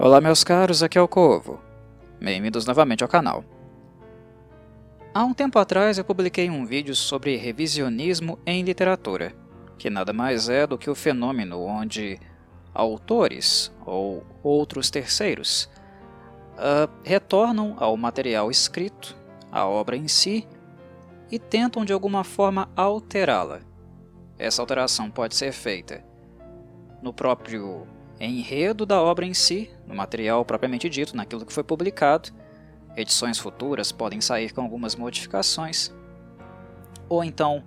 Olá meus caros, aqui é o Corvo. Bem-vindos novamente ao canal. Há um tempo atrás eu publiquei um vídeo sobre revisionismo em literatura, que nada mais é do que o fenômeno onde autores ou outros terceiros uh, retornam ao material escrito, à obra em si, e tentam de alguma forma alterá-la. Essa alteração pode ser feita no próprio enredo da obra em si, no material propriamente dito, naquilo que foi publicado. Edições futuras podem sair com algumas modificações. Ou então,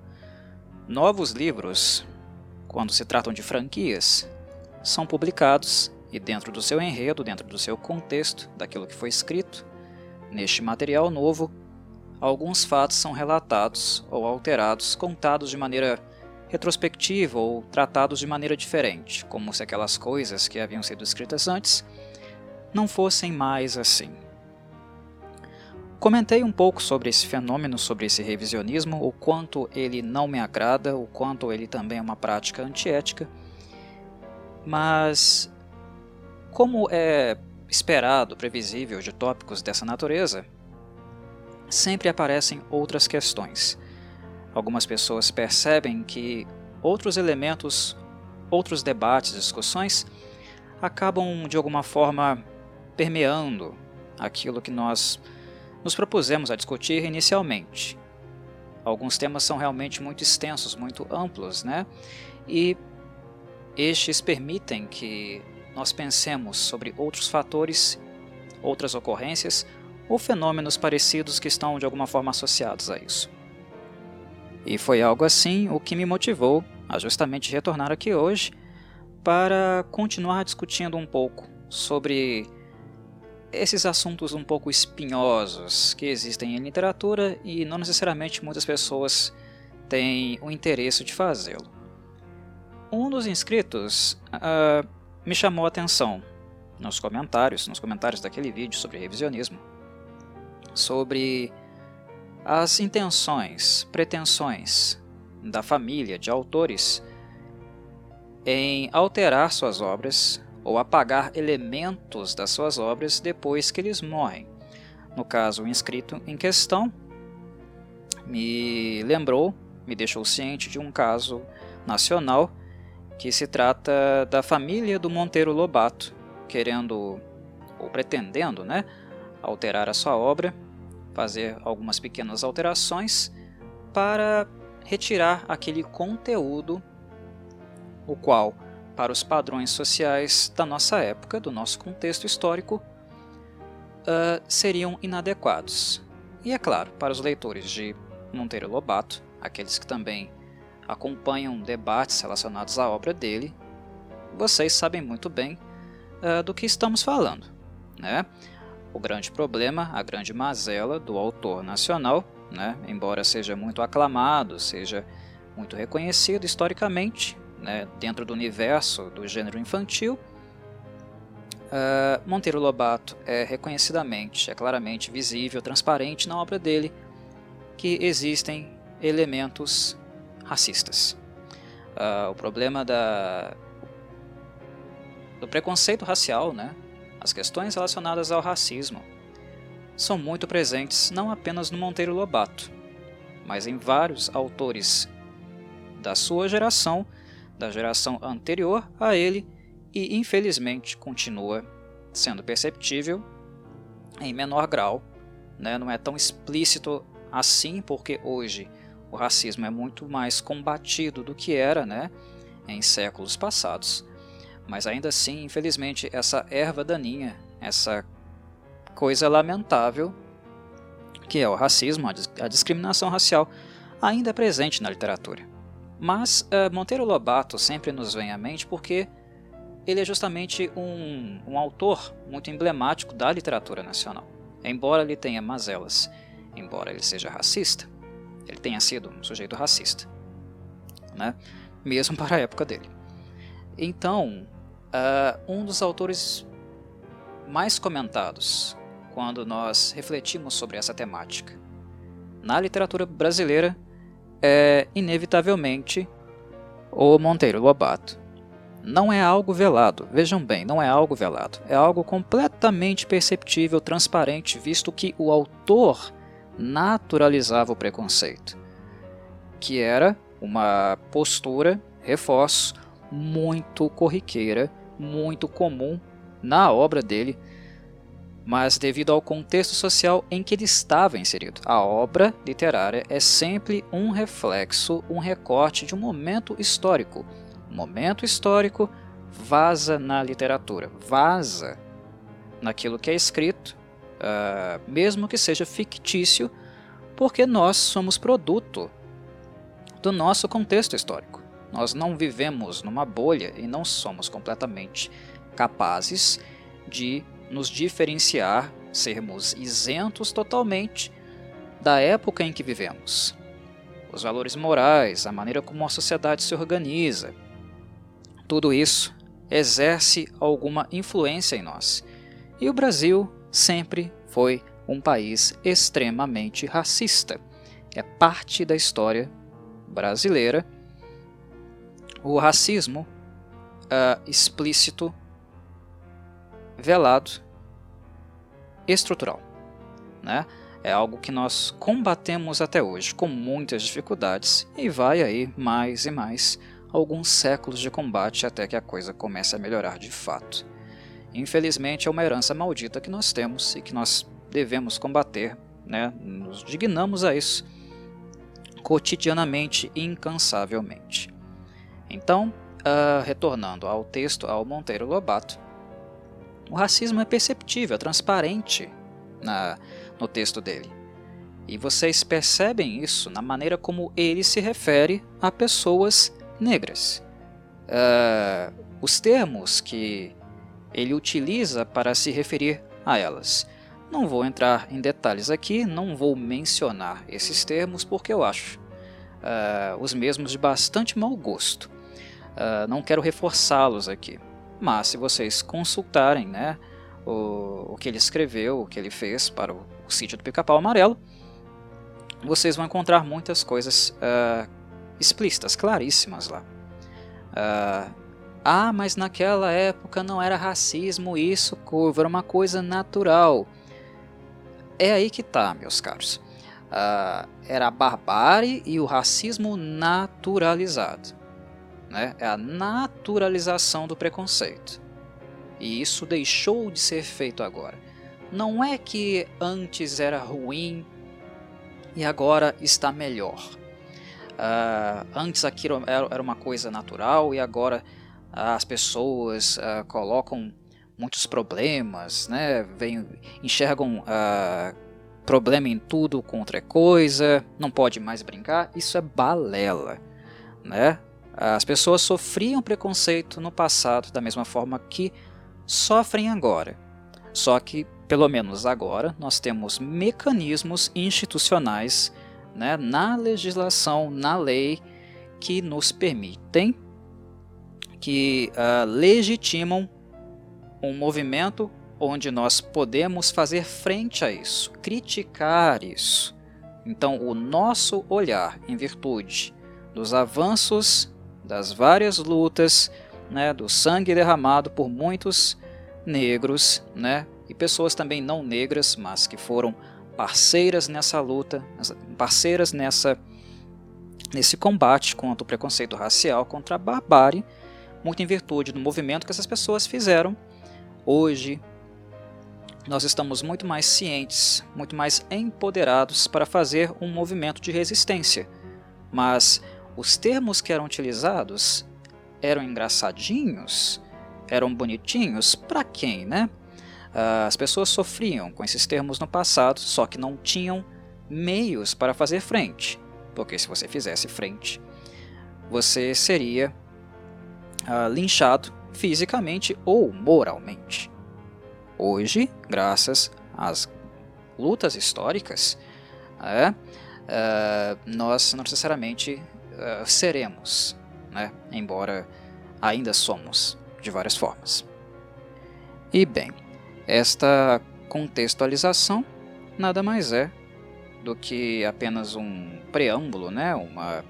novos livros, quando se tratam de franquias, são publicados e dentro do seu enredo, dentro do seu contexto, daquilo que foi escrito, neste material novo, alguns fatos são relatados ou alterados, contados de maneira retrospectiva ou tratados de maneira diferente, como se aquelas coisas que haviam sido escritas antes não fossem mais assim. Comentei um pouco sobre esse fenômeno, sobre esse revisionismo, o quanto ele não me agrada, o quanto ele também é uma prática antiética, mas como é esperado, previsível de tópicos dessa natureza, sempre aparecem outras questões Algumas pessoas percebem que outros elementos, outros debates, discussões, acabam de alguma forma permeando aquilo que nós nos propusemos a discutir inicialmente. Alguns temas são realmente muito extensos, muito amplos, né? E estes permitem que nós pensemos sobre outros fatores, outras ocorrências ou fenômenos parecidos que estão de alguma forma associados a isso. E foi algo assim o que me motivou a justamente retornar aqui hoje para continuar discutindo um pouco sobre esses assuntos um pouco espinhosos que existem em literatura e não necessariamente muitas pessoas têm o interesse de fazê-lo. Um dos inscritos uh, me chamou a atenção nos comentários, nos comentários daquele vídeo sobre revisionismo, sobre as intenções, pretensões da família de autores em alterar suas obras ou apagar elementos das suas obras depois que eles morrem. No caso, o inscrito em questão me lembrou, me deixou ciente de um caso nacional que se trata da família do Monteiro Lobato, querendo ou pretendendo, né, alterar a sua obra fazer algumas pequenas alterações para retirar aquele conteúdo o qual, para os padrões sociais da nossa época, do nosso contexto histórico, uh, seriam inadequados. E é claro, para os leitores de Monteiro Lobato, aqueles que também acompanham debates relacionados à obra dele, vocês sabem muito bem uh, do que estamos falando. Né? O grande problema, a grande mazela do autor nacional, né, embora seja muito aclamado, seja muito reconhecido historicamente, né, dentro do universo do gênero infantil, uh, Monteiro Lobato é reconhecidamente, é claramente visível, transparente na obra dele, que existem elementos racistas. Uh, o problema da, do preconceito racial, né, as questões relacionadas ao racismo são muito presentes não apenas no Monteiro Lobato, mas em vários autores da sua geração, da geração anterior a ele, e infelizmente continua sendo perceptível em menor grau. Né? Não é tão explícito assim, porque hoje o racismo é muito mais combatido do que era né? em séculos passados. Mas ainda assim, infelizmente, essa erva daninha, essa coisa lamentável que é o racismo, a discriminação racial, ainda é presente na literatura. Mas uh, Monteiro Lobato sempre nos vem à mente porque ele é justamente um, um autor muito emblemático da literatura nacional. Embora ele tenha mazelas, embora ele seja racista, ele tenha sido um sujeito racista, né? mesmo para a época dele. Então, uh, um dos autores mais comentados quando nós refletimos sobre essa temática na literatura brasileira é inevitavelmente o Monteiro Lobato. Não é algo velado, vejam bem, não é algo velado. É algo completamente perceptível, transparente, visto que o autor naturalizava o preconceito, que era uma postura, reforço, muito corriqueira, muito comum na obra dele, mas devido ao contexto social em que ele estava inserido. A obra literária é sempre um reflexo, um recorte de um momento histórico. O momento histórico vaza na literatura, vaza naquilo que é escrito, uh, mesmo que seja fictício, porque nós somos produto do nosso contexto histórico. Nós não vivemos numa bolha e não somos completamente capazes de nos diferenciar, sermos isentos totalmente da época em que vivemos. Os valores morais, a maneira como a sociedade se organiza, tudo isso exerce alguma influência em nós. E o Brasil sempre foi um país extremamente racista. É parte da história brasileira o racismo uh, explícito, velado, estrutural. Né? É algo que nós combatemos até hoje com muitas dificuldades e vai aí mais e mais alguns séculos de combate até que a coisa comece a melhorar de fato. Infelizmente é uma herança maldita que nós temos e que nós devemos combater, né? nos dignamos a isso cotidianamente e incansavelmente. Então, uh, retornando ao texto, ao Monteiro Lobato, o racismo é perceptível, é transparente na, no texto dele. E vocês percebem isso na maneira como ele se refere a pessoas negras. Uh, os termos que ele utiliza para se referir a elas. Não vou entrar em detalhes aqui, não vou mencionar esses termos porque eu acho uh, os mesmos de bastante mau gosto. Uh, não quero reforçá-los aqui, mas se vocês consultarem né, o, o que ele escreveu, o que ele fez para o, o sítio do Pica-Pau Amarelo, vocês vão encontrar muitas coisas uh, explícitas, claríssimas lá. Uh, ah, mas naquela época não era racismo isso, curva, era uma coisa natural. É aí que tá, meus caros. Uh, era a barbárie e o racismo naturalizado né? é a naturalização do preconceito. E isso deixou de ser feito agora. Não é que antes era ruim e agora está melhor. Uh, antes aquilo era uma coisa natural e agora as pessoas uh, colocam muitos problemas, né? Vem, enxergam uh, problema em tudo contra coisa, não pode mais brincar. Isso é balela, né? As pessoas sofriam preconceito no passado da mesma forma que sofrem agora. Só que, pelo menos agora, nós temos mecanismos institucionais né, na legislação, na lei, que nos permitem, que uh, legitimam um movimento onde nós podemos fazer frente a isso, criticar isso. Então, o nosso olhar, em virtude dos avanços das várias lutas, né, do sangue derramado por muitos negros, né, e pessoas também não negras, mas que foram parceiras nessa luta, parceiras nessa nesse combate contra o preconceito racial, contra a barbárie, muito em virtude do movimento que essas pessoas fizeram. Hoje nós estamos muito mais cientes, muito mais empoderados para fazer um movimento de resistência. Mas os termos que eram utilizados eram engraçadinhos, eram bonitinhos, para quem, né? Ah, as pessoas sofriam com esses termos no passado, só que não tinham meios para fazer frente, porque se você fizesse frente, você seria uh, linchado fisicamente ou moralmente. Hoje, graças às lutas históricas, uh, nós não necessariamente uh, seremos, né? embora ainda somos de várias formas. E bem, esta contextualização nada mais é do que apenas um preâmbulo, né? uma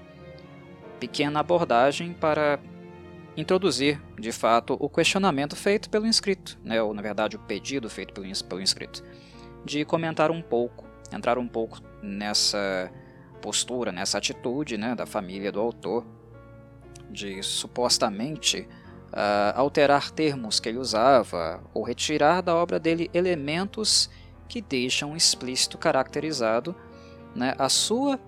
pequena abordagem para introduzir de fato, o questionamento feito pelo inscrito, né, ou na verdade o pedido feito pelo, pelo inscrito, de comentar um pouco, entrar um pouco nessa postura, nessa atitude né, da família do autor, de supostamente uh, alterar termos que ele usava ou retirar da obra dele elementos que deixam explícito caracterizado né, a sua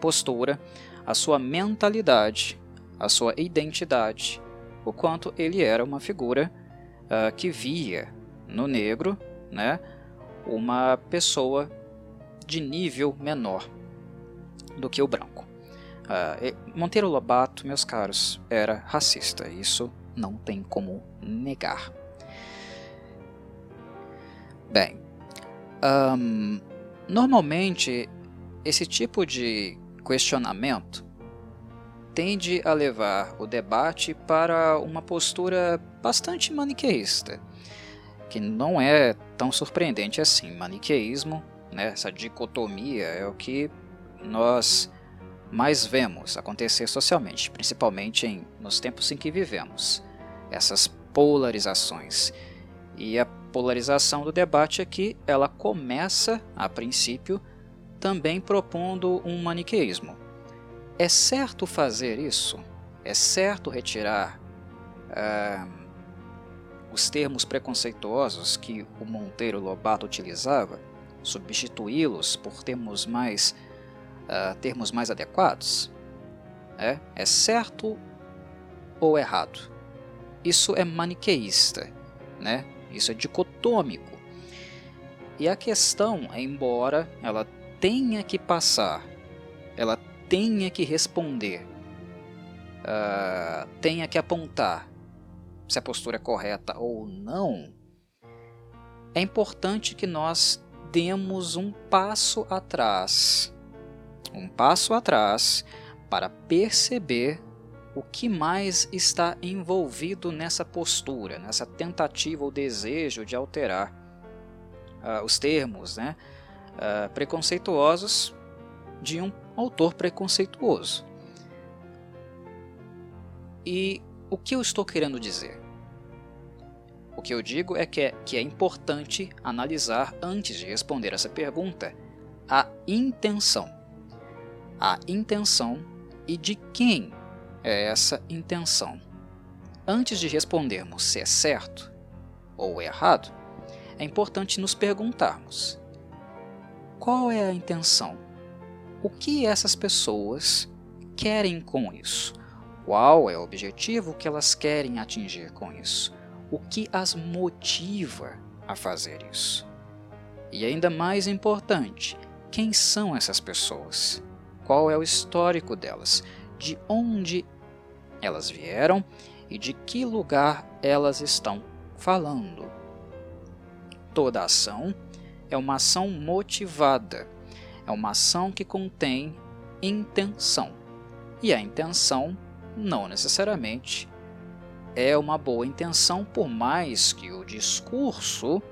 postura, a sua mentalidade, a sua identidade, o quanto ele era uma figura uh, que via no negro né, uma pessoa de nível menor do que o branco. Uh, Monteiro Lobato, meus caros, era racista, isso não tem como negar. Bem, um, normalmente esse tipo de questionamento tende a levar o debate para uma postura bastante maniqueísta, que não é tão surpreendente assim. Maniqueísmo, né, essa dicotomia, é o que nós mais vemos acontecer socialmente, principalmente em, nos tempos em que vivemos. Essas polarizações. E a polarização do debate aqui, ela começa, a princípio, também propondo um maniqueísmo. É certo fazer isso? É certo retirar ah, os termos preconceituosos que o Monteiro Lobato utilizava, substituí-los por termos mais, uh, termos mais adequados? É? é certo ou errado? Isso é maniqueísta, né? Isso é dicotômico. E a questão, embora ela tenha que passar, ela tenha que responder, uh, tenha que apontar se a postura é correta ou não, é importante que nós demos um passo atrás. Um passo atrás para perceber o que mais está envolvido nessa postura, nessa tentativa ou desejo de alterar uh, os termos né, uh, preconceituosos de um autor preconceituoso. E o que eu estou querendo dizer? O que eu digo é que, é que é importante analisar, antes de responder essa pergunta, a intenção. A intenção e de quem é essa intenção. Antes de respondermos se é certo ou errado, é importante nos perguntarmos: qual é a intenção? O que essas pessoas querem com isso? Qual é o objetivo que elas querem atingir com isso? O que as motiva a fazer isso? E ainda mais importante, quem são essas pessoas? Qual é o histórico delas? de onde elas vieram e de que lugar elas estão falando. Toda ação é uma ação motivada, é uma ação que contém intenção. E a intenção não necessariamente é uma boa intenção, por mais que o discurso,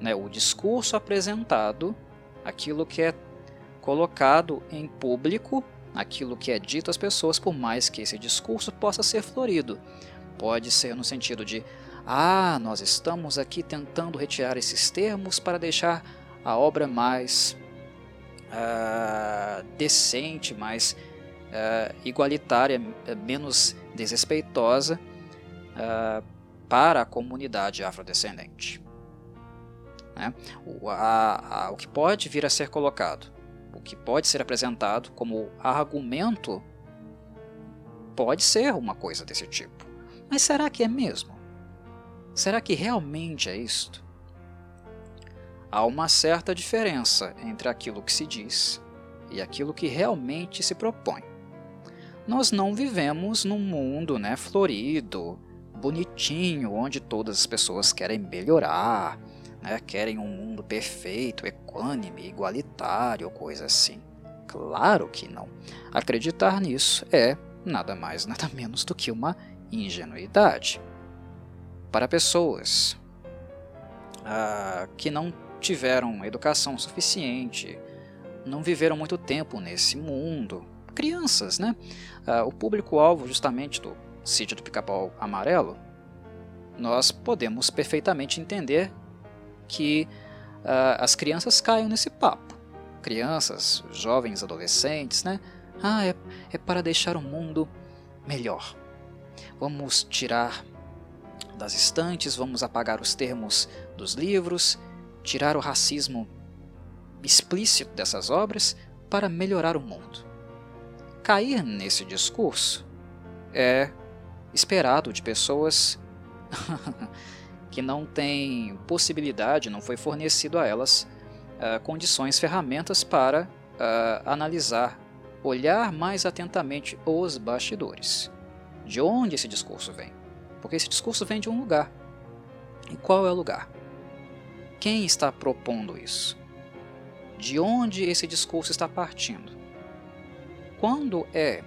né, o discurso apresentado, aquilo que é colocado em público, aquilo que é dito às pessoas, por mais que esse discurso possa ser florido. Pode ser no sentido de: ah, nós estamos aqui tentando retirar esses termos para deixar a obra mais uh, decente, mais uh, igualitária, menos desrespeitosa uh, para a comunidade afrodescendente. Né? O, a, a, o que pode vir a ser colocado que pode ser apresentado como argumento pode ser uma coisa desse tipo. Mas será que é mesmo? Será que realmente é isto? Há uma certa diferença entre aquilo que se diz e aquilo que realmente se propõe. Nós não vivemos num mundo né, florido, bonitinho, onde todas as pessoas querem melhorar, né, querem um mundo perfeito, equânime, igualitário, coisa assim. Claro que não. Acreditar nisso é nada mais, nada menos do que uma ingenuidade. Para pessoas ah, que não tiveram educação suficiente, não viveram muito tempo nesse mundo, crianças, né? Ah, o público-alvo justamente do Sítio do Pica-Pau Amarelo, nós podemos perfeitamente entender que uh, as crianças caem nesse papo. Crianças, jovens, adolescentes, né? Ah, é, é para deixar o mundo melhor. Vamos tirar das estantes, vamos apagar os termos dos livros, tirar o racismo explícito dessas obras para melhorar o mundo. Cair nesse discurso é esperado de pessoas que não têm possibilidade, não foi fornecido a elas uh, condições, ferramentas para uh, analisar, olhar mais atentamente os bastidores. De onde esse discurso vem? Porque esse discurso vem de um lugar. E qual é o lugar? Quem está propondo isso? De onde esse discurso está partindo? Quando é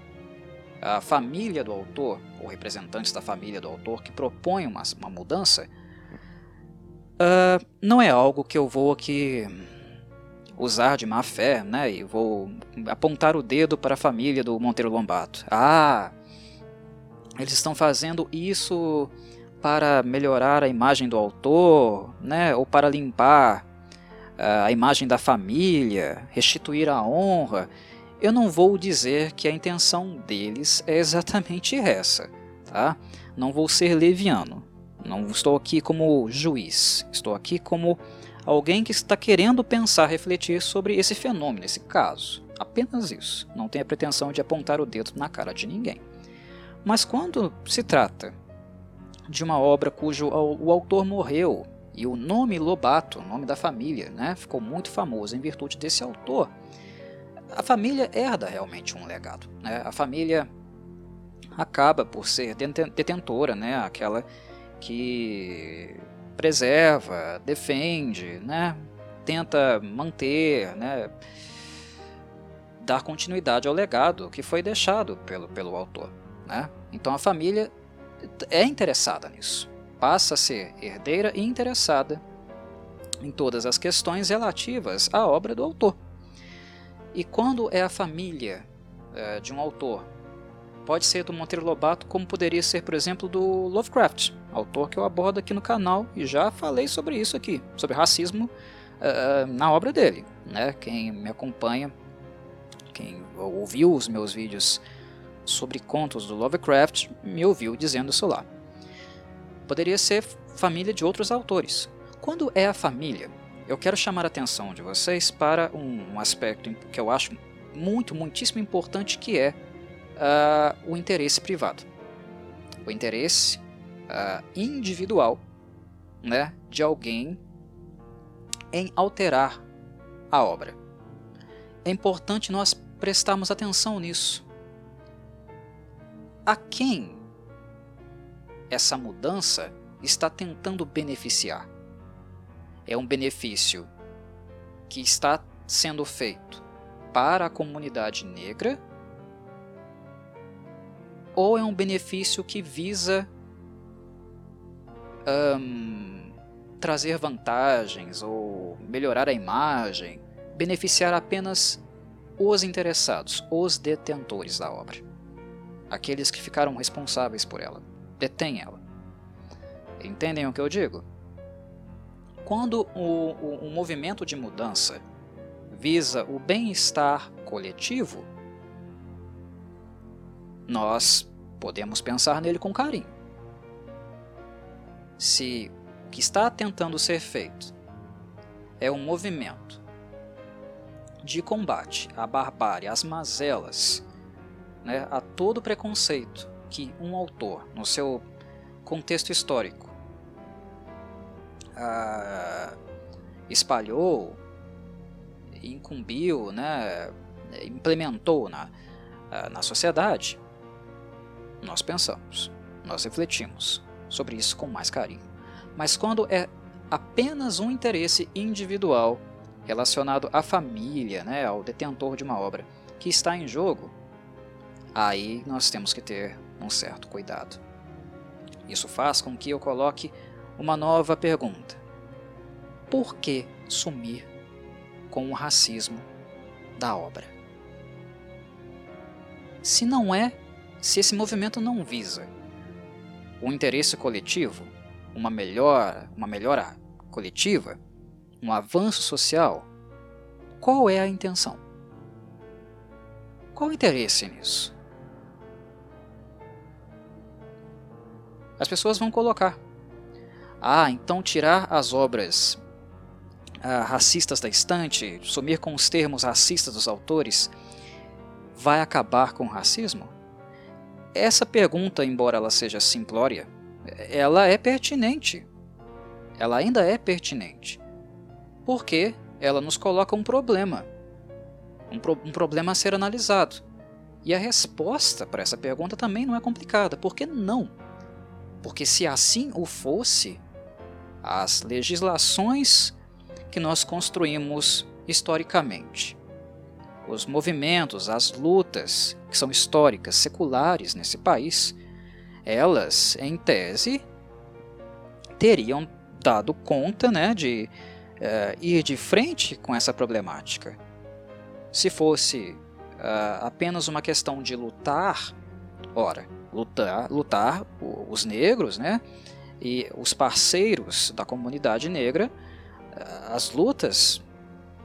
a família do autor, ou representantes da família do autor, que propõem uma, uma mudança, uh, não é algo que eu vou aqui usar de má fé, né? E vou apontar o dedo para a família do Monteiro Lobato. Ah, eles estão fazendo isso para melhorar a imagem do autor, né? Ou para limpar uh, a imagem da família, restituir a honra. Eu não vou dizer que a intenção deles é exatamente essa, tá? Não vou ser leviano. Não estou aqui como juiz. Estou aqui como alguém que está querendo pensar, refletir sobre esse fenômeno, esse caso. Apenas isso. Não tenho a pretensão de apontar o dedo na cara de ninguém. Mas quando se trata de uma obra cujo o autor morreu e o nome Lobato, o nome da família, né, ficou muito famoso em virtude desse autor, a família herda realmente um legado. Né? A família acaba por ser detentora, né? aquela que preserva, defende, né? tenta manter, né? dar continuidade ao legado que foi deixado pelo, pelo autor. Né? Então a família é interessada nisso, passa a ser herdeira e interessada em todas as questões relativas à obra do autor. E quando é a família é, de um autor, pode ser do Monteiro Lobato, como poderia ser, por exemplo, do Lovecraft, autor que eu abordo aqui no canal e já falei sobre isso aqui, sobre racismo é, na obra dele. Né? Quem me acompanha, quem ouviu os meus vídeos sobre contos do Lovecraft, me ouviu dizendo isso lá. Poderia ser família de outros autores. Quando é a família, eu quero chamar a atenção de vocês para um aspecto que eu acho muito, muitíssimo importante, que é uh, o interesse privado. O interesse uh, individual né, de alguém em alterar a obra. É importante nós prestarmos atenção nisso. A quem essa mudança está tentando beneficiar? é um benefício que está sendo feito para a comunidade negra ou é um benefício que visa um, trazer vantagens ou melhorar a imagem, beneficiar apenas os interessados, os detentores da obra, aqueles que ficaram responsáveis por ela, detêm ela. Entendem o que eu digo? Quando o, o, o movimento de mudança visa o bem-estar coletivo, nós podemos pensar nele com carinho. Se o que está tentando ser feito é um movimento de combate à barbárie, às mazelas, né, a todo preconceito que um autor, no seu contexto histórico, ah, espalhou, incumbiu, né, implementou na, ah, na sociedade, nós pensamos, nós refletimos sobre isso com mais carinho. Mas quando é apenas um interesse individual relacionado à família, né, ao detentor de uma obra, que está em jogo, aí nós temos que ter um certo cuidado. Isso faz com que eu coloque uma nova pergunta: por que sumir com o racismo da obra? Se não é, se esse movimento não visa o interesse coletivo, uma melhora, uma melhora coletiva, um avanço social, qual é a intenção? Qual o interesse nisso? As pessoas vão colocar. Ah, então tirar as obras ah, racistas da estante, sumir com os termos racistas dos autores, vai acabar com o racismo? Essa pergunta, embora ela seja simplória, ela é pertinente. Ela ainda é pertinente. Porque ela nos coloca um problema. Um, pro um problema a ser analisado. E a resposta para essa pergunta também não é complicada. Por que não? Porque se assim o fosse, as legislações que nós construímos historicamente, os movimentos, as lutas que são históricas, seculares nesse país, elas, em tese, teriam dado conta né, de uh, ir de frente com essa problemática. Se fosse uh, apenas uma questão de lutar, ora, lutar, lutar os negros, né, e os parceiros da comunidade negra, uh, as lutas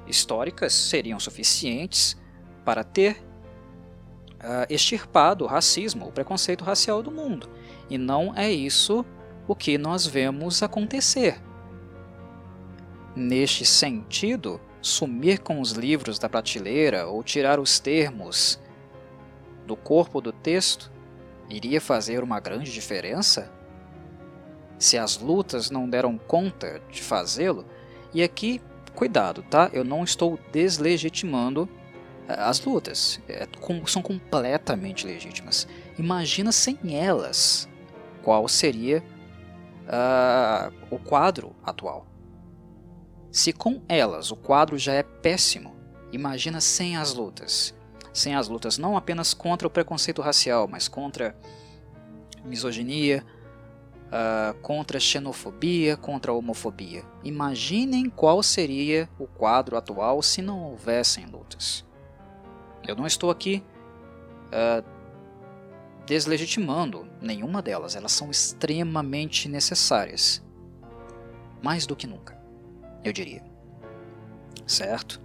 históricas seriam suficientes para ter uh, extirpado o racismo, o preconceito racial do mundo. E não é isso o que nós vemos acontecer. Neste sentido, sumir com os livros da prateleira ou tirar os termos do corpo do texto iria fazer uma grande diferença? Se as lutas não deram conta de fazê-lo, e aqui, cuidado, tá? Eu não estou deslegitimando as lutas, é, com, são completamente legítimas. Imagina sem elas qual seria uh, o quadro atual. Se com elas o quadro já é péssimo, imagina sem as lutas. Sem as lutas não apenas contra o preconceito racial, mas contra misoginia, uh, contra xenofobia, contra a homofobia. Imaginem qual seria o quadro atual se não houvessem lutas. Eu não estou aqui uh, deslegitimando nenhuma delas, elas são extremamente necessárias. Mais do que nunca, eu diria. Certo?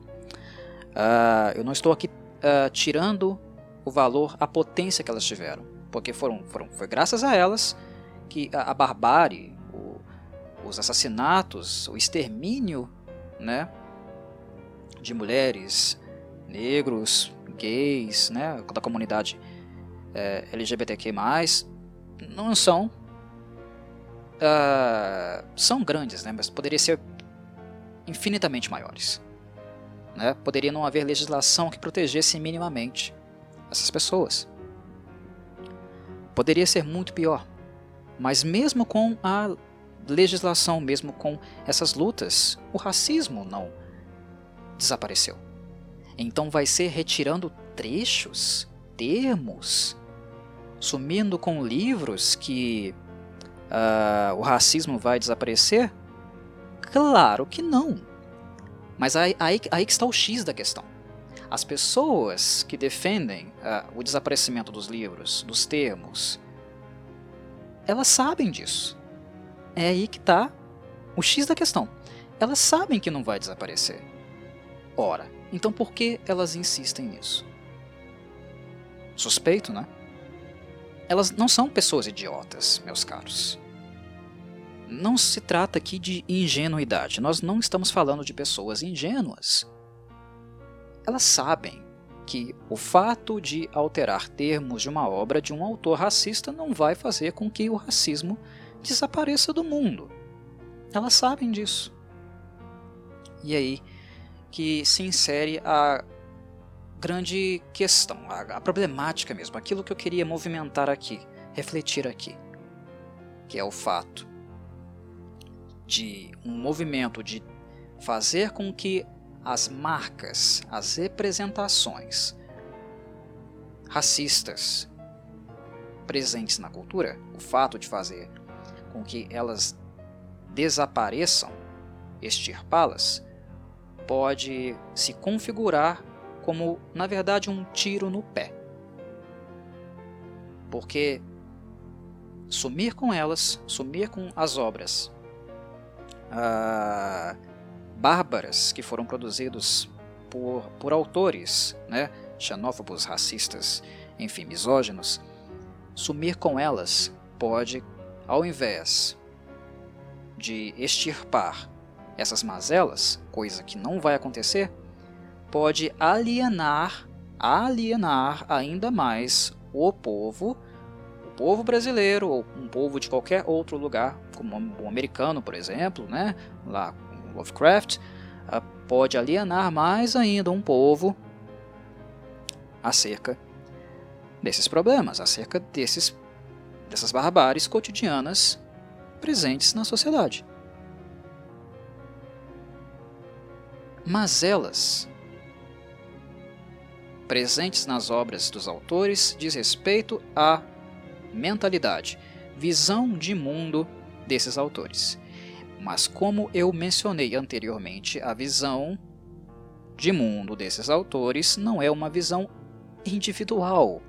Uh, eu não estou aqui uh, tirando o valor, a potência que elas tiveram, porque foram, foram foi graças a elas que a, a barbárie, o, os assassinatos, o extermínio né, de mulheres, negros, gays, né, da comunidade é, LGBTQ+, não são uh, são grandes, né, mas poderiam ser infinitamente maiores. Né? Poderia não haver legislação que protegesse minimamente essas pessoas. Poderia ser muito pior. Mas mesmo com a legislação, mesmo com essas lutas, o racismo não desapareceu. Então vai ser retirando trechos, termos, sumindo com livros que uh, o racismo vai desaparecer? Claro que não. Mas aí, aí, aí que está o X da questão. As pessoas que defendem uh, o desaparecimento dos livros, dos termos, elas sabem disso. É aí que está o X da questão. Elas sabem que não vai desaparecer. Ora, então por que elas insistem nisso? Suspeito, né? Elas não são pessoas idiotas, meus caros. Não se trata aqui de ingenuidade. Nós não estamos falando de pessoas ingênuas. Elas sabem que o fato de alterar termos de uma obra de um autor racista não vai fazer com que o racismo desapareça do mundo. Elas sabem disso. E aí que se insere a grande questão, a, a problemática mesmo, aquilo que eu queria movimentar aqui, refletir aqui, que é o fato de um movimento de fazer com que as marcas, as representações racistas presentes na cultura, o fato de fazer com que elas desapareçam, extirpá-las, pode se configurar como, na verdade, um tiro no pé. Porque sumir com elas, sumir com as obras ah, bárbaras que foram produzidos por, por autores né, xenófobos, racistas, enfim, misóginos, sumir com elas pode, ao invés de extirpar essas mazelas, coisa que não vai acontecer, pode alienar, alienar ainda mais o povo, o povo brasileiro ou um povo de qualquer outro lugar, como o americano, por exemplo, né, lá Lovecraft, ah, pode alienar mais ainda um povo acerca desses problemas, acerca desses, dessas barbáries cotidianas presentes na sociedade. Mas elas, presentes nas obras dos autores, diz respeito à mentalidade, visão de mundo desses autores. Mas, como eu mencionei anteriormente, a visão de mundo desses autores não é uma visão individual.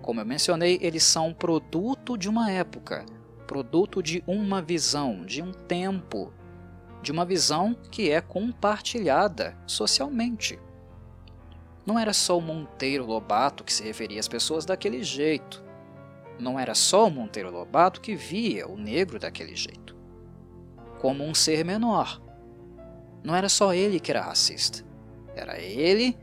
Como eu mencionei, eles são produto de uma época, produto de uma visão, de um tempo, de uma visão que é compartilhada socialmente. Não era só o Monteiro Lobato que se referia às pessoas daquele jeito. Não era só o Monteiro Lobato que via o negro daquele jeito, como um ser menor. Não era só ele que era racista. Era ele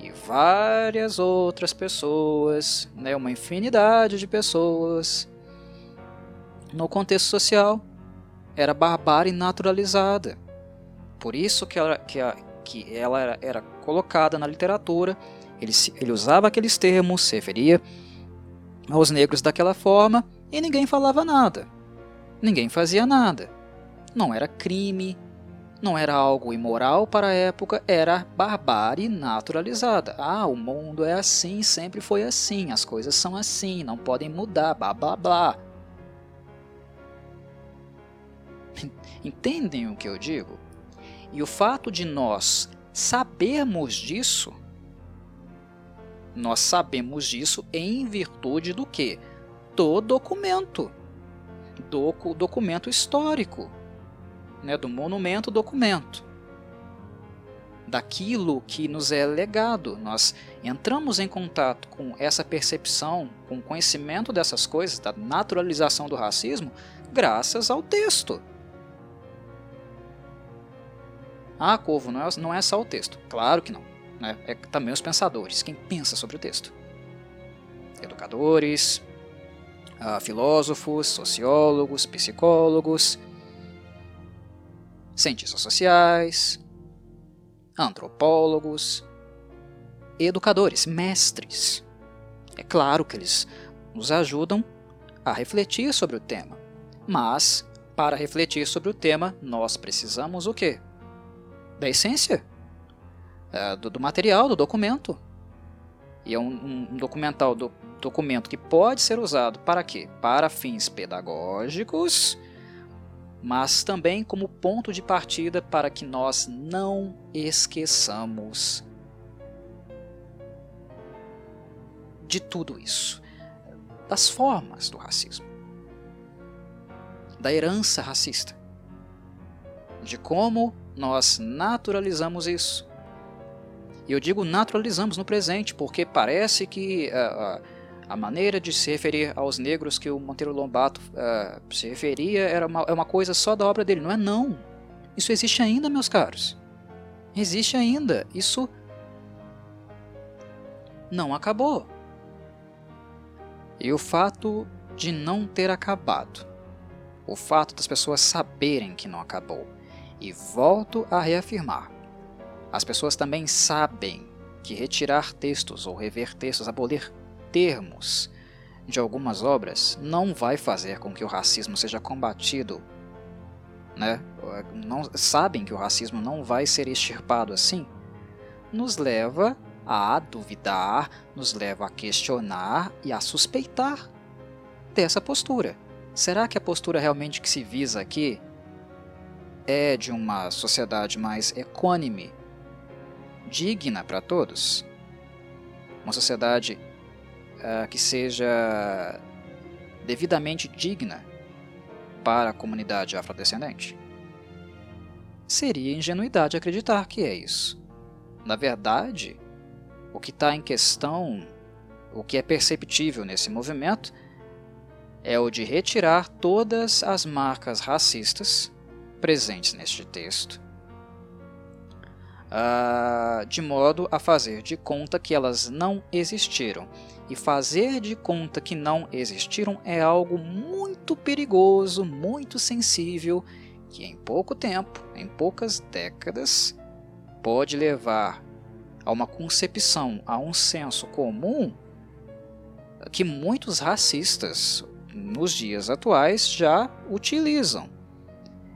e várias outras pessoas, né, uma infinidade de pessoas. No contexto social, era barbárie naturalizada. Por isso que ela, que a, que ela era, era, colocada na literatura, ele, ele usava aqueles termos, se referia aos negros daquela forma e ninguém falava nada. Ninguém fazia nada. Não era crime, não era algo imoral para a época, era barbárie naturalizada. Ah, o mundo é assim, sempre foi assim, as coisas são assim, não podem mudar, blá blá blá. Entendem o que eu digo? E o fato de nós sabermos disso, nós sabemos disso em virtude do que? Do documento, do documento histórico né, do monumento documento, daquilo que nos é legado. Nós entramos em contato com essa percepção, com o conhecimento dessas coisas, da naturalização do racismo, graças ao texto. Ah, Corvo, não é, não é só o texto. Claro que não. Né? É também os pensadores, quem pensa sobre o texto. Educadores, ah, filósofos, sociólogos, psicólogos, cientistas sociais, antropólogos, educadores, mestres. É claro que eles nos ajudam a refletir sobre o tema, mas para refletir sobre o tema nós precisamos o quê? Da essência, é, do, do, material, do documento. E é um, um, documental, do, documento que pode ser usado para quê? Para fins pedagógicos mas também como ponto de partida para que nós não esqueçamos de tudo isso, das formas do racismo, da herança racista, de como nós naturalizamos isso. E eu digo naturalizamos no presente porque parece que uh, uh, a maneira de se referir aos negros que o Monteiro Lobato uh, se referia era uma, é uma coisa só da obra dele. Não é não. Isso existe ainda, meus caros. Existe ainda. Isso não acabou. E o fato de não ter acabado, o fato das pessoas saberem que não acabou, e volto a reafirmar: as pessoas também sabem que retirar textos ou rever textos, abolir termos de algumas obras não vai fazer com que o racismo seja combatido. Né? Não, sabem que o racismo não vai ser extirpado assim? Nos leva a duvidar, nos leva a questionar e a suspeitar dessa postura. Será que a postura realmente que se visa aqui é de uma sociedade mais equânime, digna para todos? Uma sociedade uh, que seja devidamente digna para a comunidade afrodescendente? Seria ingenuidade acreditar que é isso. Na verdade, o que está em questão, o que é perceptível nesse movimento, é o de retirar todas as marcas racistas presentes neste texto, uh, de modo a fazer de conta que elas não existiram. E fazer de conta que não existiram é algo muito perigoso, muito sensível, que em pouco tempo, em poucas décadas, pode levar a uma concepção, a um senso comum que muitos racistas nos dias atuais já utilizam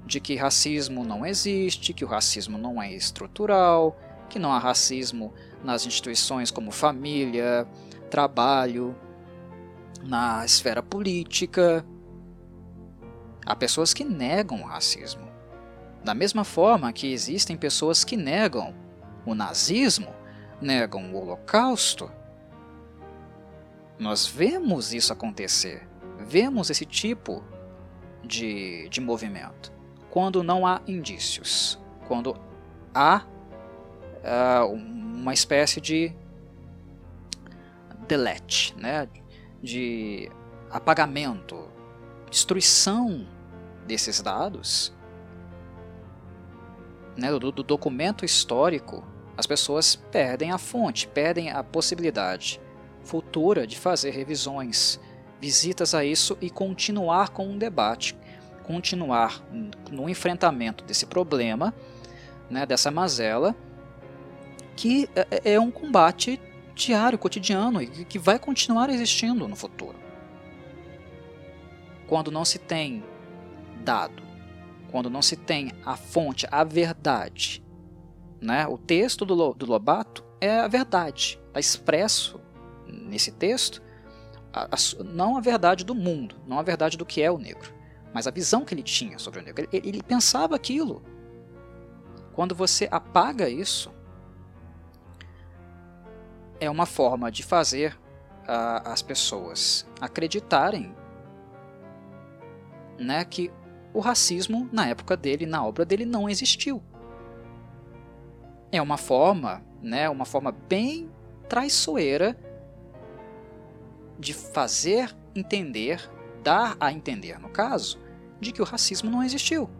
de que racismo não existe, que o racismo não é estrutural, que não há racismo nas instituições como família, trabalho, na esfera política. Há pessoas que negam o racismo. Da mesma forma que existem pessoas que negam o nazismo, negam o holocausto. Nós vemos isso acontecer, vemos esse tipo de, de movimento quando não há indícios, quando há uh, uma espécie de delete, né, de apagamento, destruição desses dados, né, do, do documento histórico, as pessoas perdem a fonte, perdem a possibilidade futura de fazer revisões, visitas a isso e continuar com um debate continuar no enfrentamento desse problema, né, dessa mazela, que é, é, é um combate diário, cotidiano e que vai continuar existindo no futuro. Quando não se tem dado, quando não se tem a fonte, a verdade, né? O texto do, Lobato é a verdade, está expresso nesse texto, a, a, não a verdade do mundo, não a verdade do que é o negro, mas a visão que ele tinha sobre o negro. Ele, ele pensava aquilo. Quando você apaga isso, é uma forma de fazer uh, as pessoas acreditarem né, que o racismo na época dele, na obra dele, não existiu. É uma forma, né, uma forma bem traiçoeira de fazer entender, dar a entender, no caso, de que o racismo não existiu.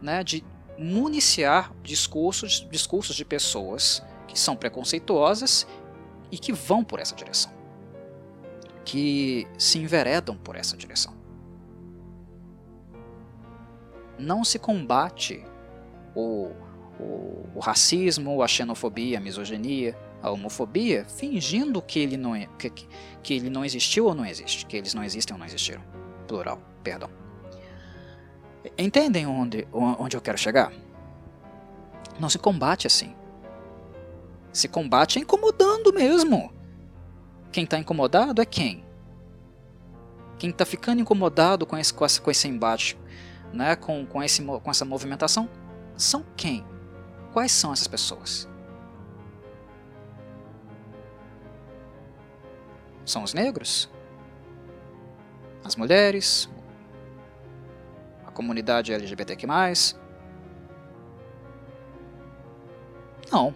Né, de municiar discursos, discursos de pessoas que são preconceituosas e que vão por essa direção, que se enveredam por essa direção. Não se combate o, o, o racismo, a xenofobia, a misoginia, a homofobia, fingindo que ele, não, é, que, que ele não existiu ou não existe, que eles não existem ou não existiram. Plural, perdão. Entendem onde, onde eu quero chegar? Não se combate assim. Se combate incomodando mesmo. Quem está incomodado é quem? Quem está ficando incomodado com esse, com esse, com esse embate, né, com, com, esse, com essa movimentação, são quem? Quais são essas pessoas? São os negros? As mulheres? comunidade LGBTQ+. Não.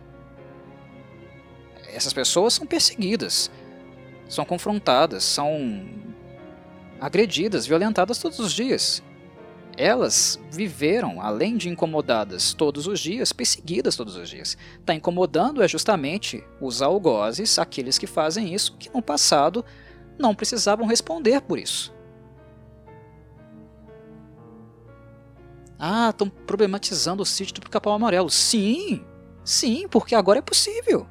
Essas pessoas são perseguidas, são confrontadas, são agredidas, violentadas todos os dias. Elas viveram, além de incomodadas todos os dias, perseguidas todos os dias. Está incomodando é justamente os algozes, aqueles que fazem isso, que no passado não precisavam responder por isso. Ah, estão problematizando o sítio do Capão Amarelo. Sim, sim, porque agora é possível.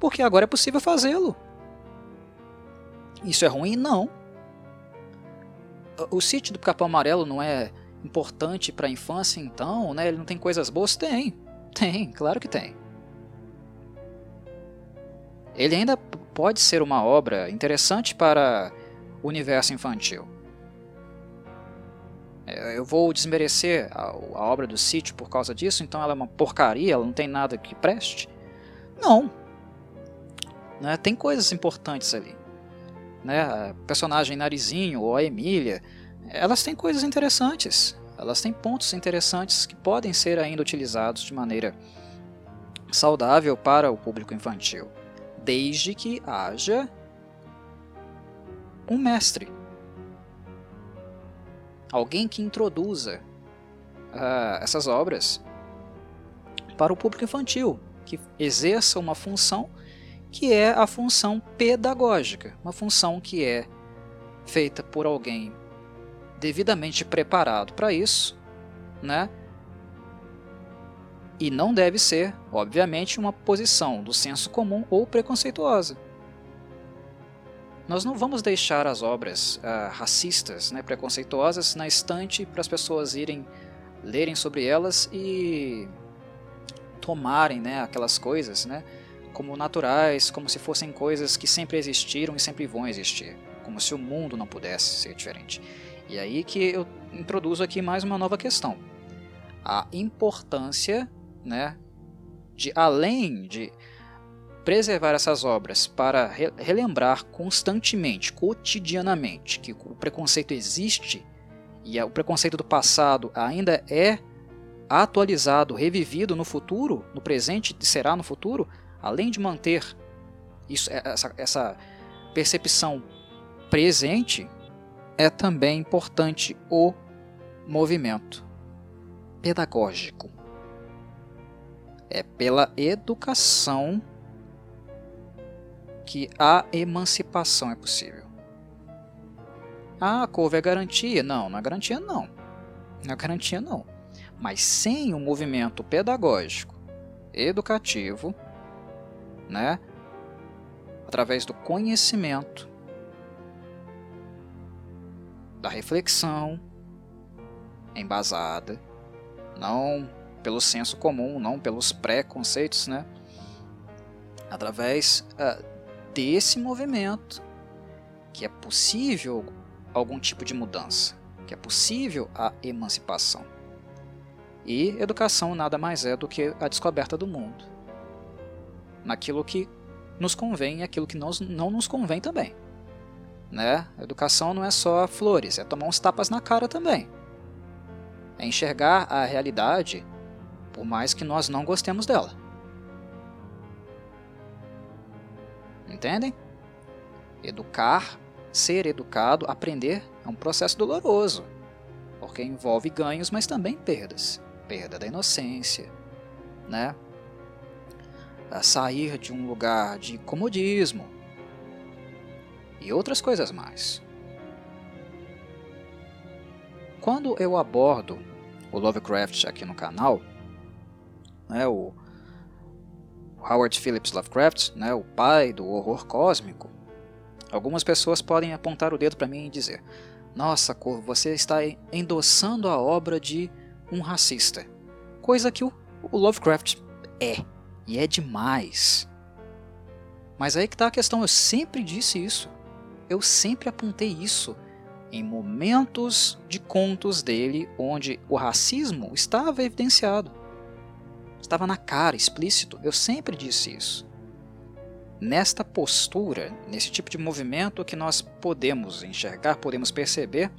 Porque agora é possível fazê-lo. Isso é ruim? Não. O sítio do Capão Amarelo não é importante para a infância, então, né? Ele não tem coisas boas? Tem, tem, claro que tem. Ele ainda pode ser uma obra interessante para o universo infantil. É, eu vou desmerecer a, a, obra do sítio por causa disso, então ela é uma porcaria, ela não tem nada que preste? Não. Né? Tem coisas importantes ali. Né, a personagem Narizinho ou a Emília, elas têm coisas interessantes, elas têm pontos interessantes que podem ser ainda utilizados de maneira saudável para o público infantil, desde que haja um mestre, alguém que introduza uh, essas obras para o público infantil, que exerça uma função que é a função pedagógica, uma função que é feita por alguém devidamente preparado para isso, né? E não deve ser, obviamente, uma posição do senso comum ou preconceituosa. Nós não vamos deixar as obras uh, racistas, né, preconceituosas, na estante para as pessoas irem lerem sobre elas e tomarem né, aquelas coisas né, como naturais, como se fossem coisas que sempre existiram e sempre vão existir, como se o mundo não pudesse ser diferente. E aí que eu introduzo aqui mais uma nova questão. A importância né, de, além de preservar essas obras para relembrar constantemente, cotidianamente, que o preconceito existe e o preconceito do passado ainda é atualizado, revivido no futuro, no presente será no futuro, além de manter isso, é, essa, essa percepção presente, é também importante o movimento pedagógico. É pela educação que a emancipação é possível. Ah, a couve é garantia? Não, não é garantia não. Não é garantia não. Mas sem o um movimento pedagógico, educativo, né, através do conhecimento, da reflexão embasada, não pelo senso comum, não pelos preconceitos, né? Através uh, desse movimento que é possível algum tipo de mudança, que é possível a emancipação. E educação nada mais é do que a descoberta do mundo, naquilo que nos convém e aquilo que nós, não nos convém também. Né? Educação não é só flores, é tomar uns tapas na cara também. É enxergar a realidade, por mais que nós não gostemos dela. Entendem? Educar ser educado, aprender, é um processo doloroso, porque envolve ganhos, mas também perdas. Perda da inocência, né? A sair de um lugar de comodismo e outras coisas mais. Quando eu abordo o Lovecraft aqui no canal, né, o Howard Phillips Lovecraft, né, o pai do horror cósmico, Algumas pessoas podem apontar o dedo para mim e dizer: Nossa, Corvo, você está endossando a obra de um racista. Coisa que o, Lovecraft é, e é demais. Mas aí que está a questão, eu sempre disse isso. Eu sempre apontei isso em momentos de contos dele onde o racismo estava evidenciado. Estava na cara, explícito. Eu sempre disse isso nesta postura, nesse tipo de movimento que nós podemos enxergar, podemos perceber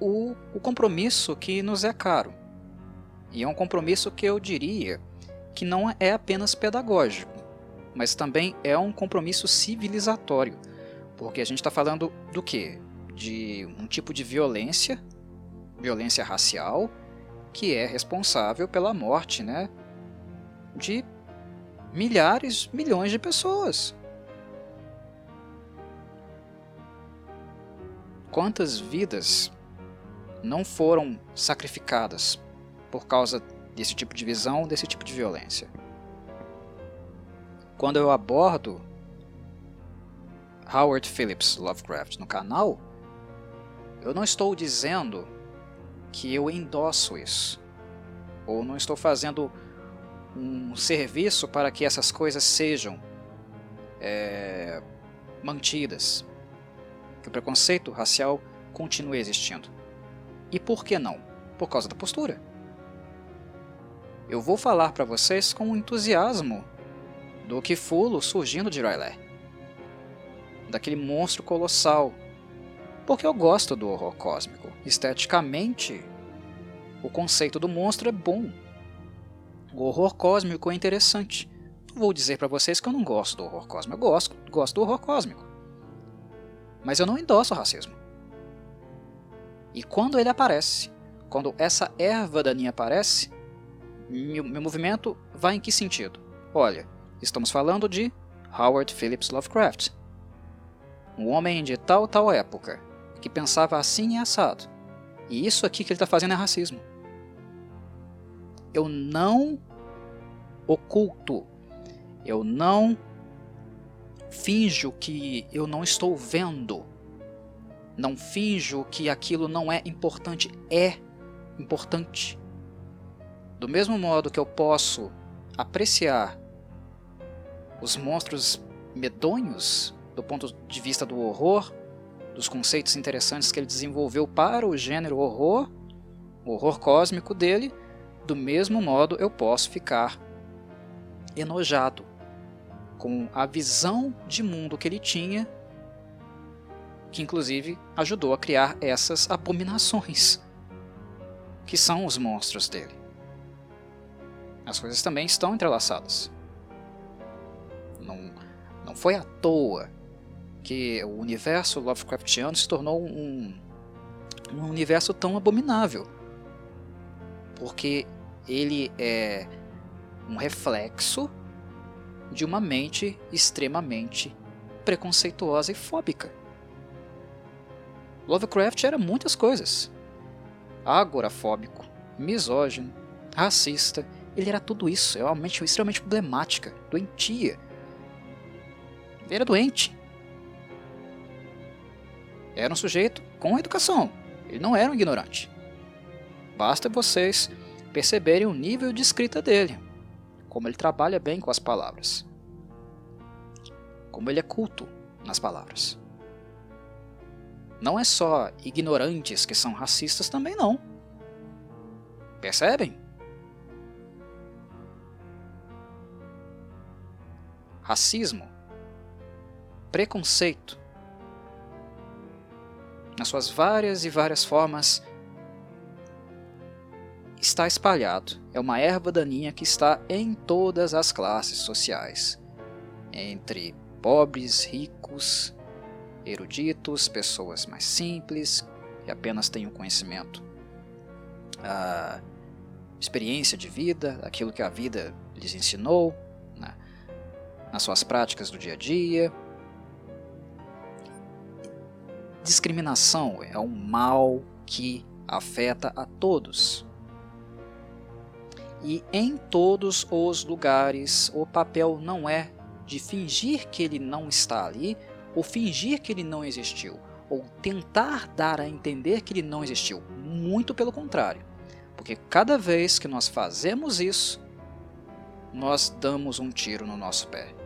o, o compromisso que nos é caro. E é um compromisso que eu diria que não é apenas pedagógico, mas também é um compromisso civilizatório, porque a gente está falando do que? De um tipo de violência, violência racial, que é responsável pela morte né, de milhares, milhões de pessoas. Quantas vidas não foram sacrificadas por causa desse tipo de visão, desse tipo de violência? Quando eu abordo Howard Phillips Lovecraft no canal, eu não estou dizendo que eu endosso isso, ou não estou fazendo um serviço para que essas coisas sejam é, mantidas, que o preconceito racial continue existindo. E por que não? Por causa da postura. Eu vou falar para vocês com entusiasmo do que fulo surgindo de Riley. daquele monstro colossal. Porque eu gosto do horror cósmico. Esteticamente, o conceito do monstro é bom. O horror cósmico é interessante. Vou dizer para vocês que eu não gosto do horror cósmico. Eu gosto, gosto do horror cósmico. Mas eu não endosso o racismo. E quando ele aparece, quando essa erva daninha aparece, meu, meu movimento vai em que sentido? Olha, estamos falando de Howard Phillips Lovecraft. Um homem de tal tal época, que pensava assim e assado. E isso aqui que ele está fazendo é racismo. Eu não oculto, eu não finjo que eu não estou vendo, não finjo que aquilo não é importante, é importante. Do mesmo modo que eu posso apreciar os monstros medonhos do ponto de vista do horror, dos conceitos interessantes que ele desenvolveu para o gênero horror, o horror cósmico dele, do mesmo modo eu posso ficar enojado com a visão de mundo que ele tinha, que inclusive ajudou a criar essas abominações, que são os monstros dele. As coisas também estão entrelaçadas. Não, não foi à toa que o universo Lovecraftiano se tornou um, um universo tão abominável. Porque ele é um reflexo de uma mente extremamente preconceituosa e fóbica. Lovecraft era muitas coisas. Agorafóbico, misógino, racista, ele era tudo isso, é uma mente extremamente problemática, doentia. Ele era doente. Era um sujeito com educação. Ele não era um ignorante. Basta vocês perceberem o nível de escrita dele, como ele trabalha bem com as palavras, como ele é culto nas palavras. Não é só ignorantes que são racistas também não. Percebem? Racismo, preconceito, nas suas várias e várias formas, está espalhado. É uma erva daninha que está em todas as classes sociais, entre pobres, ricos, eruditos, pessoas mais simples, que apenas têm o conhecimento, a experiência de vida, aquilo que a vida lhes ensinou, nas suas práticas do dia a dia, discriminação é um mal que afeta a todos. E em todos os lugares, o papel não é de fingir que ele não está ali, ou fingir que ele não existiu, ou tentar dar a entender que ele não existiu. Muito pelo contrário. Porque cada vez que nós fazemos isso, nós damos um tiro no nosso pé.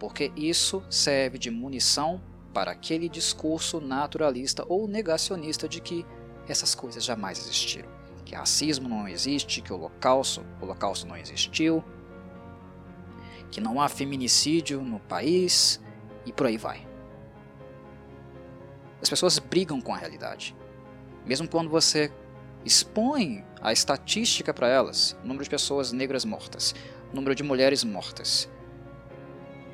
Porque isso serve de munição para aquele discurso naturalista ou negacionista de que essas coisas jamais existiram, que racismo não existe, que o holocausto, holocausto não existiu, que não há feminicídio no país e por aí vai. As pessoas brigam com a realidade. Mesmo quando você expõe a estatística para elas, o número de pessoas negras mortas, o número de mulheres mortas.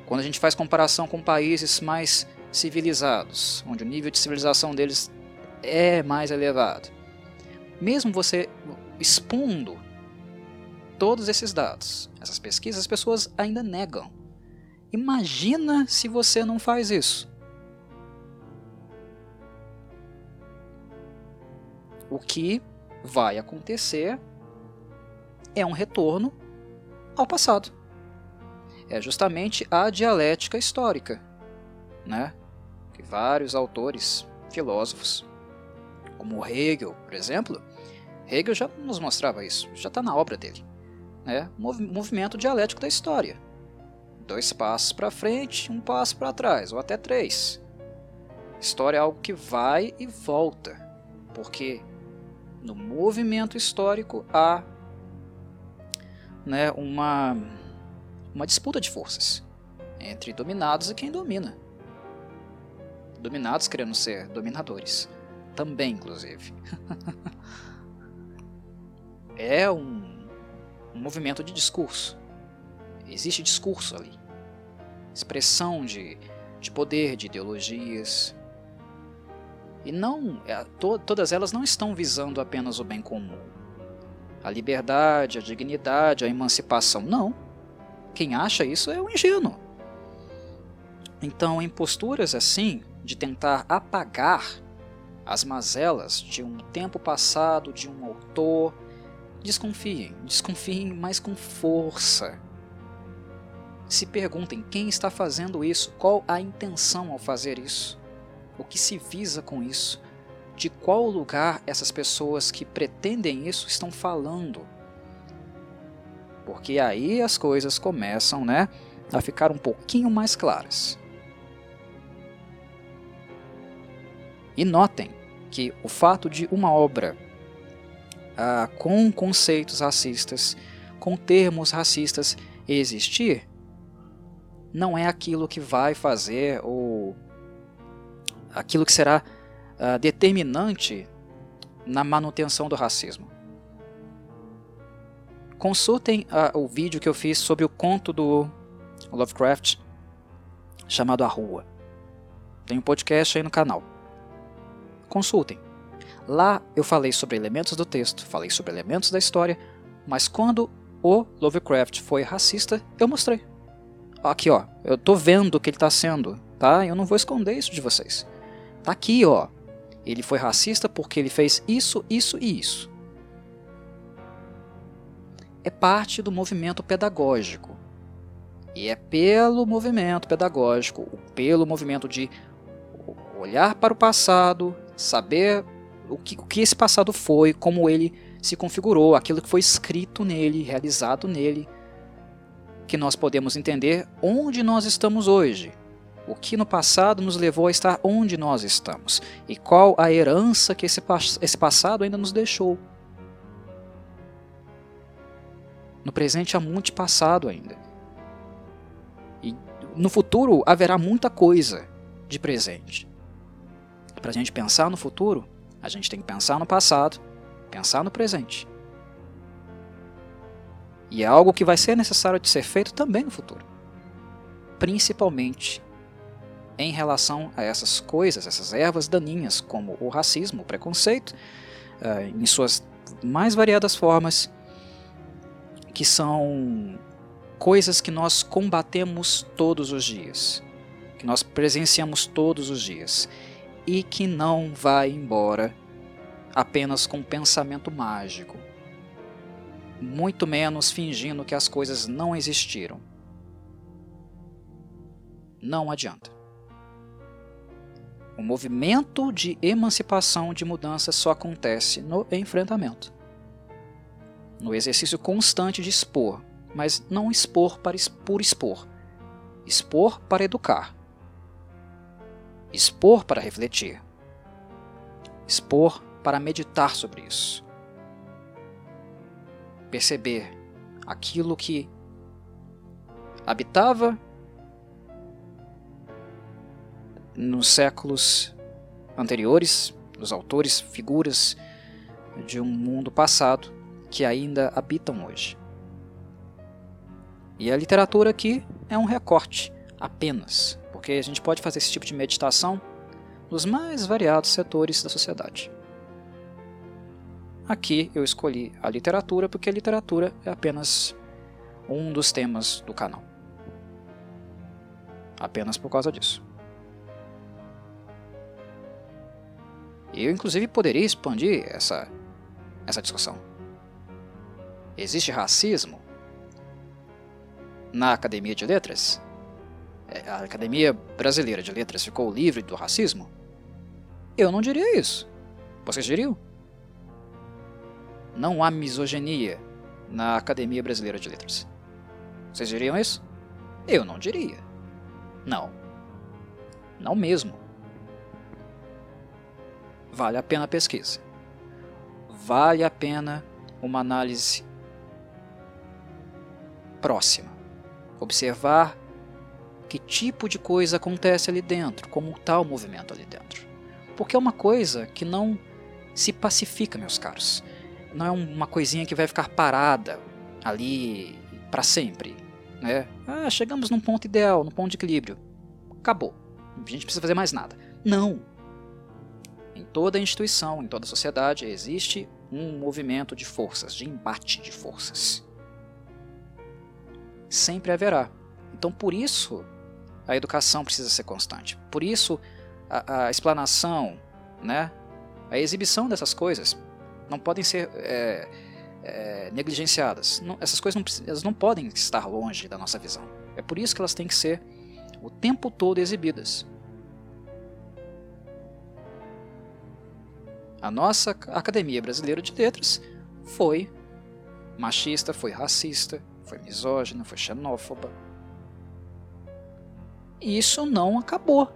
Quando a gente faz comparação com países mais civilizados, onde o nível de civilização deles é mais elevado. Mesmo você expondo todos esses dados, essas pesquisas, as pessoas ainda negam. Imagina se você não faz isso. O que vai acontecer é um retorno ao passado. É justamente a dialética histórica né? Que vários autores, filósofos, como Hegel, por exemplo, Hegel já nos mostrava isso, já está na obra dele. Né? movimento dialético da história. Dois passos para frente, um passo para trás, ou até três. História é algo que vai e volta, porque no movimento histórico há né, uma, uma disputa de forças entre dominados e quem domina. dominados querendo ser dominadores. Também, inclusive. é um, um movimento de discurso. Existe discurso ali. Expressão de, de poder, de ideologias. E não, é, to, todas elas não estão visando apenas o bem comum. A liberdade, a dignidade, a emancipação. Não. Quem acha isso é um ingênuo. Então, em posturas assim, de tentar apagar as mazelas de um tempo passado, de um autor, desconfiem, desconfiem, mas com força. Se perguntem quem está fazendo isso, qual a intenção ao fazer isso, o que se visa com isso, de qual lugar essas pessoas que pretendem isso estão falando. Porque aí as coisas começam, né, a ficar um pouquinho mais claras. E notem que o fato de uma obra ah, com conceitos racistas, com termos racistas existir, não é aquilo que vai fazer ou aquilo que será uh, determinante na manutenção do racismo. Consultem uh, o vídeo que eu fiz sobre o conto do Lovecraft chamado A Rua. Tem um podcast aí no canal. Consultem. Lá eu falei sobre elementos do texto, falei sobre elementos da história, mas quando o Lovecraft foi racista, eu mostrei. Aqui, ó, eu tô vendo o que ele está sendo, tá? Eu não vou esconder isso de vocês. Tá aqui, ó. Ele foi racista porque ele fez isso, isso e isso. É parte do movimento pedagógico. E é pelo movimento pedagógico, pelo movimento de olhar para o passado, saber o que, o que esse passado foi, como ele se configurou, aquilo que foi escrito nele, realizado nele, que nós podemos entender onde nós estamos hoje, o que no passado nos levou a estar onde nós estamos e qual a herança que esse, esse passado ainda nos deixou. No presente há muito passado ainda. E no futuro haverá muita coisa de presente. Para a gente pensar no futuro, a gente tem que pensar no passado, pensar no presente. E é algo que vai ser necessário de ser feito também no futuro. Principalmente em relação a essas coisas, essas ervas daninhas, como o racismo, o preconceito, eh, em suas mais variadas formas, que são coisas que nós combatemos todos os dias, que nós presenciamos todos os dias e que não vai embora apenas com pensamento mágico, muito menos fingindo que as coisas não existiram. Não adianta. O movimento de emancipação, de mudança, só acontece no enfrentamento. No exercício constante de expor, mas não expor para por expor. Expor para educar. Expor para refletir, expor para meditar sobre isso, perceber aquilo que habitava nos séculos anteriores, os autores, figuras de um mundo passado que ainda habitam hoje. E a literatura aqui é um recorte apenas porque a gente pode fazer esse tipo de meditação nos mais variados setores da sociedade. Aqui eu escolhi a literatura porque a literatura é apenas um dos temas do canal. Apenas por causa disso. Eu, inclusive, poderia expandir essa, essa discussão. Existe racismo na Academia de Letras? É, a Academia Brasileira de Letras ficou livre do racismo? Eu não diria isso. Vocês diriam? Não há misoginia na Academia Brasileira de Letras. Vocês diriam isso? Eu não diria. Não. Não mesmo. Vale a pena a pesquisa. Vale a pena uma análise próxima. Observar que tipo de coisa acontece ali dentro, como está o movimento ali dentro. Porque é uma coisa que não se pacifica, meus caros. Não é uma coisinha que vai ficar parada ali para sempre. Né? Ah, chegamos num ponto ideal, num ponto de equilíbrio. Acabou. A gente precisa fazer mais nada. Não. Em toda instituição, em toda sociedade, existe um movimento de forças, de embate de forças. Sempre haverá. Então, por isso, a educação precisa ser constante. Por isso, a, a explanação, né, a exibição dessas coisas não podem ser é, é, negligenciadas. Não, essas coisas não, elas não podem estar longe da nossa visão. É por isso que elas têm que ser o tempo todo exibidas. A nossa Academia Brasileira de Letras foi machista, foi racista, foi misógina, foi xenófoba. E isso não acabou.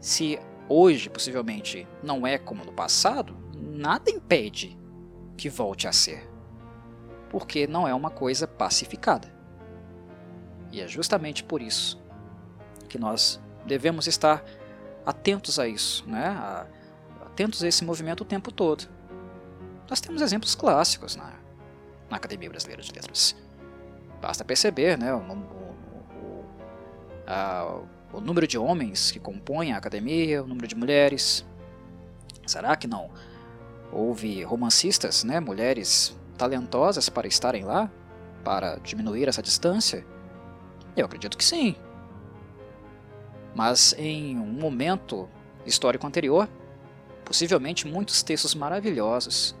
Se hoje possivelmente não é como no passado, nada impede que volte a ser. Porque não é uma coisa pacificada. E é justamente por isso que nós devemos estar atentos a isso, né? Atentos a esse movimento o tempo todo. Nós temos exemplos clássicos na, na Academia Brasileira de Letras. Basta perceber né, o, o, a, o número de homens que compõem a academia, o número de mulheres. Será que não houve romancistas, né, mulheres talentosas para estarem lá, para diminuir essa distância? Eu acredito que sim. Mas em um momento histórico anterior, possivelmente muitos textos maravilhosos,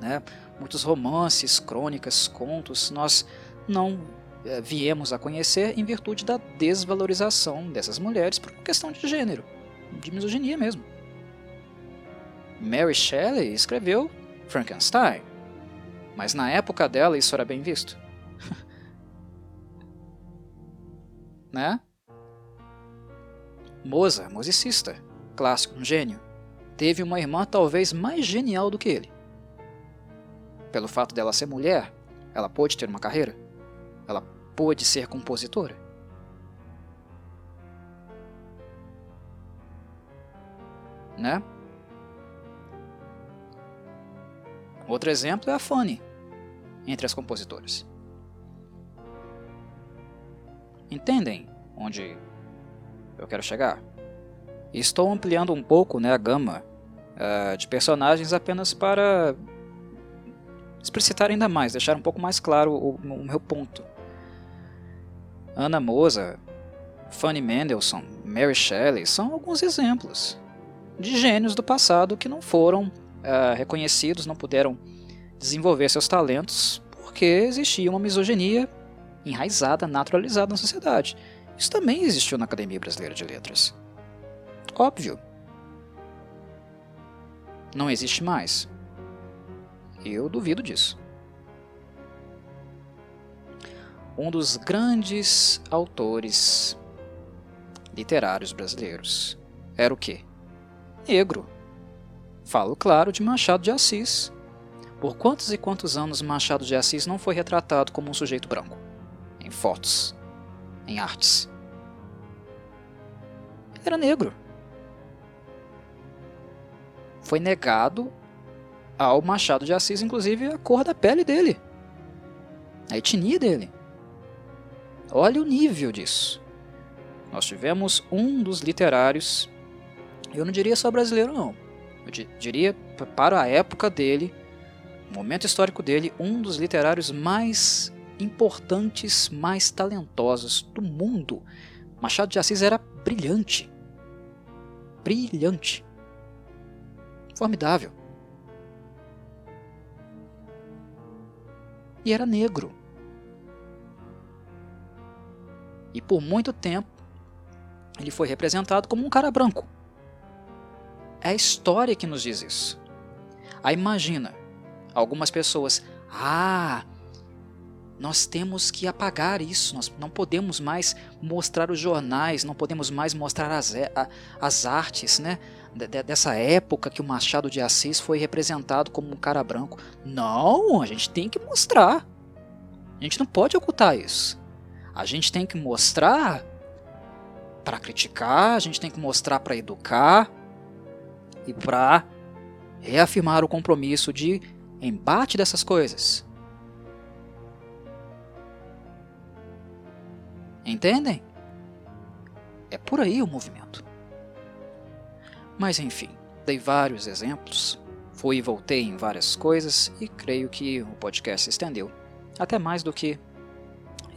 né? Muitos romances, crônicas, contos, nós não é, viemos a conhecer em virtude da desvalorização dessas mulheres por questão de gênero, de misoginia mesmo. Mary Shelley escreveu Frankenstein, mas na época dela isso era bem visto. né? Mozart, musicista, clássico, um gênio, teve uma irmã talvez mais genial do que ele. Pelo fato dela ser mulher, ela pôde ter uma carreira? Ela pôde ser compositora? Né? Outro exemplo é a Fanny, entre as compositoras. Entendem onde eu quero chegar? Estou ampliando um pouco né, a gama uh, de personagens apenas para explicitar ainda mais, deixar um pouco mais claro o, o meu ponto. Anna Moza, Fanny Mendelssohn, Mary Shelley são alguns exemplos de gênios do passado que não foram uh, reconhecidos, não puderam desenvolver seus talentos porque existia uma misoginia enraizada, naturalizada na sociedade. Isso também existiu na Academia Brasileira de Letras. Óbvio. Não existe mais. Eu duvido disso. Um dos grandes autores literários brasileiros era o quê? Negro. Falo, claro, de Machado de Assis. Por quantos e quantos anos Machado de Assis não foi retratado como um sujeito branco? Em fotos, em artes. Era negro foi negado ao Machado de Assis, inclusive, a cor da pele dele, a etnia dele. Olha o nível disso. Nós tivemos um dos literários, eu não diria só brasileiro, não. Eu diria, para a época dele, momento histórico dele, um dos literários mais importantes, mais talentosos do mundo. Machado de Assis era brilhante. Brilhante. Formidável. E era negro. E por muito tempo ele foi representado como um cara branco. É a história que nos diz isso. Aí imagina, algumas pessoas, ah, nós temos que apagar isso, nós não podemos mais mostrar os jornais, não podemos mais mostrar as, as artes, né? dessa época que o Machado de Assis foi representado como um cara branco. Não, a gente tem que mostrar. A gente não pode ocultar isso. A gente tem que mostrar para criticar, a gente tem que mostrar para educar e para reafirmar o compromisso de embate dessas coisas. Entendem? É por aí o movimento. Mas enfim, dei vários exemplos, fui e voltei em várias coisas e creio que o podcast se estendeu até mais do que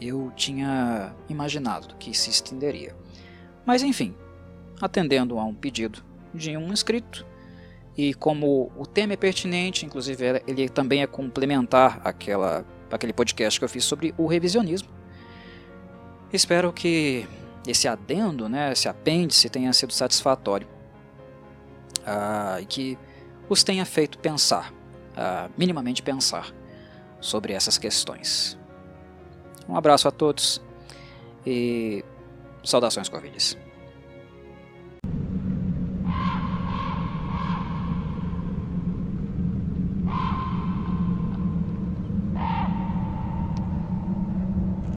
eu tinha imaginado que se estenderia. Mas enfim, atendendo a um pedido de um inscrito, e como o tema é pertinente, inclusive ele também é complementar àquela, àquele podcast que eu fiz sobre o revisionismo, espero que esse adendo, né, esse apêndice tenha sido satisfatório uh, e que os tenha feito pensar, uh, minimamente pensar, sobre essas questões. Um abraço a todos e saudações Corvides.